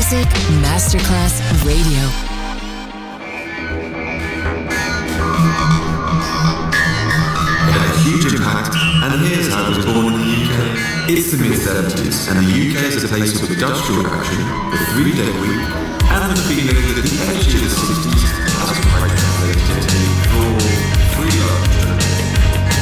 Music Masterclass Radio. huge impact, and here's how it was born in the UK. It's the mid-70s, and the UK is a place of industrial action, the three-day week, and the feeling that the edge of the 60s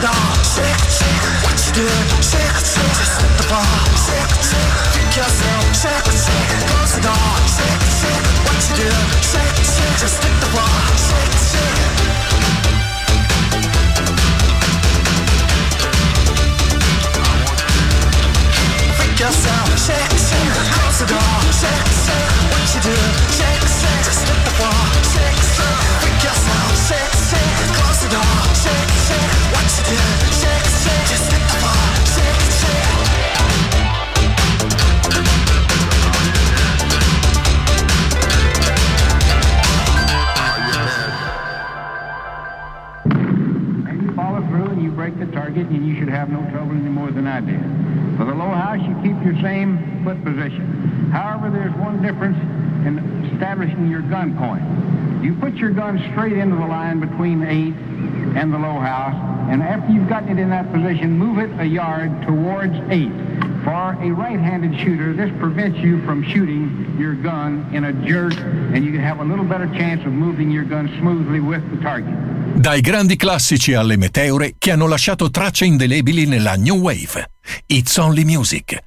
The door, shake, shake. What you do? Shake, shake, just hit the bar, shake, shake. Freak yourself, shake, shake, the door, shake, shake. What you do? Shake, your same foot position. However, there's one difference in establishing your gun point. You put your gun straight into the line between eight and the low house, and after you've gotten it in that position, move it a yard towards eight. For a right-handed shooter, this prevents you from shooting your gun in a jerk, and you can have a little better chance of moving your gun smoothly with the target. Dai grandi classici alle meteore che hanno lasciato tracce indelebili nella New Wave. It's Only Music.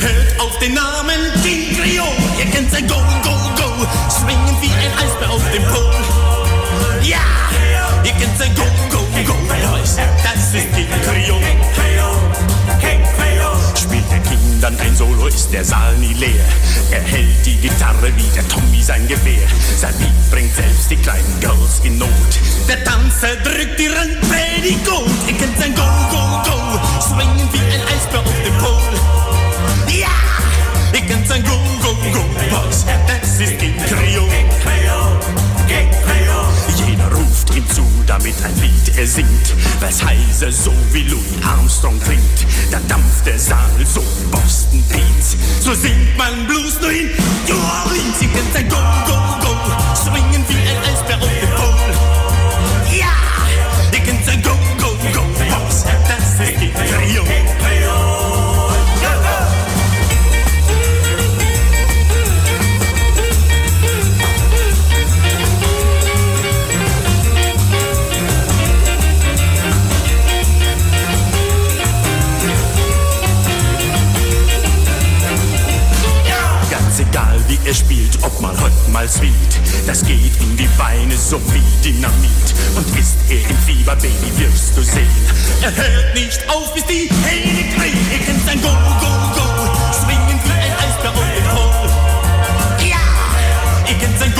Hört auf den Namen King Creole. Er kennt sein Go, Go, Go. Swingen wie ein Eisbär auf dem Pol. Ja, ihr kennt sein Go, Go, Go. Das ist Creole. Spielt der King dann ein Solo, ist der Saal nie leer. Er hält die Gitarre wie der Tommy sein Gewehr. Sein Lied bringt selbst die kleinen Girls in Not. Der Tanzer drückt ihren Petticoat. Ihr kennt sein Go, Go, Go. Swingen wie ein Eisbär Go, Go. Boys, das ist King Creole. Jeder ruft ihm zu, damit ein Lied er singt. Weil's heiser so wie Louis Armstrong klingt. Da dampft der Saal so Boston Beats. So singt man Blues nur in New Orleans. Ihr kennt sein Go, Go, Go. Swingen wie ein Eisbär auf dem Pol. Ja, ihr kennt sein Go, Go, Go. Boss, das ist King Creole. Er spielt, ob man heute mal sweet. Das geht in die Beine so wie Dynamit. Und ist er im Fieber, Baby, wirst du sehen. Er hört nicht auf, bis die Hähne krähen. Er kennt sein Go, Go, Go. Swingen wie ein Eisbär dem Pol. Ja, er kennt sein Go.